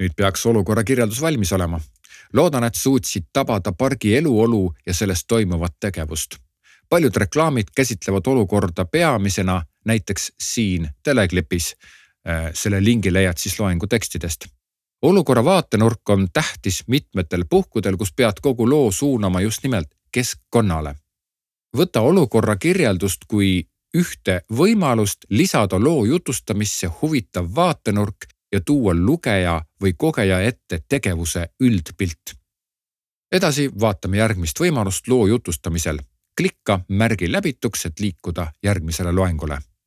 nüüd peaks olukorra kirjeldus valmis olema. loodan, et suutsid tabada pargi eluolu ja selles toimuvat tegevust. paljud reklaamid käsitlevad olukorda peamisena, näiteks siin teleklipis. Äh, selle lingi leiad siis loengu tekstidest olukorra vaatenurk on tähtis mitmetel puhkudel, kus pead kogu loo suunama just nimelt keskkonnale. võta olukorra kirjeldust kui ühte võimalust lisada loo jutustamisse huvitav vaatenurk ja tuua lugeja või kogeja ette tegevuse üldpilt. edasi vaatame järgmist võimalust loo jutustamisel. klikka märgi läbituks, et liikuda järgmisele loengule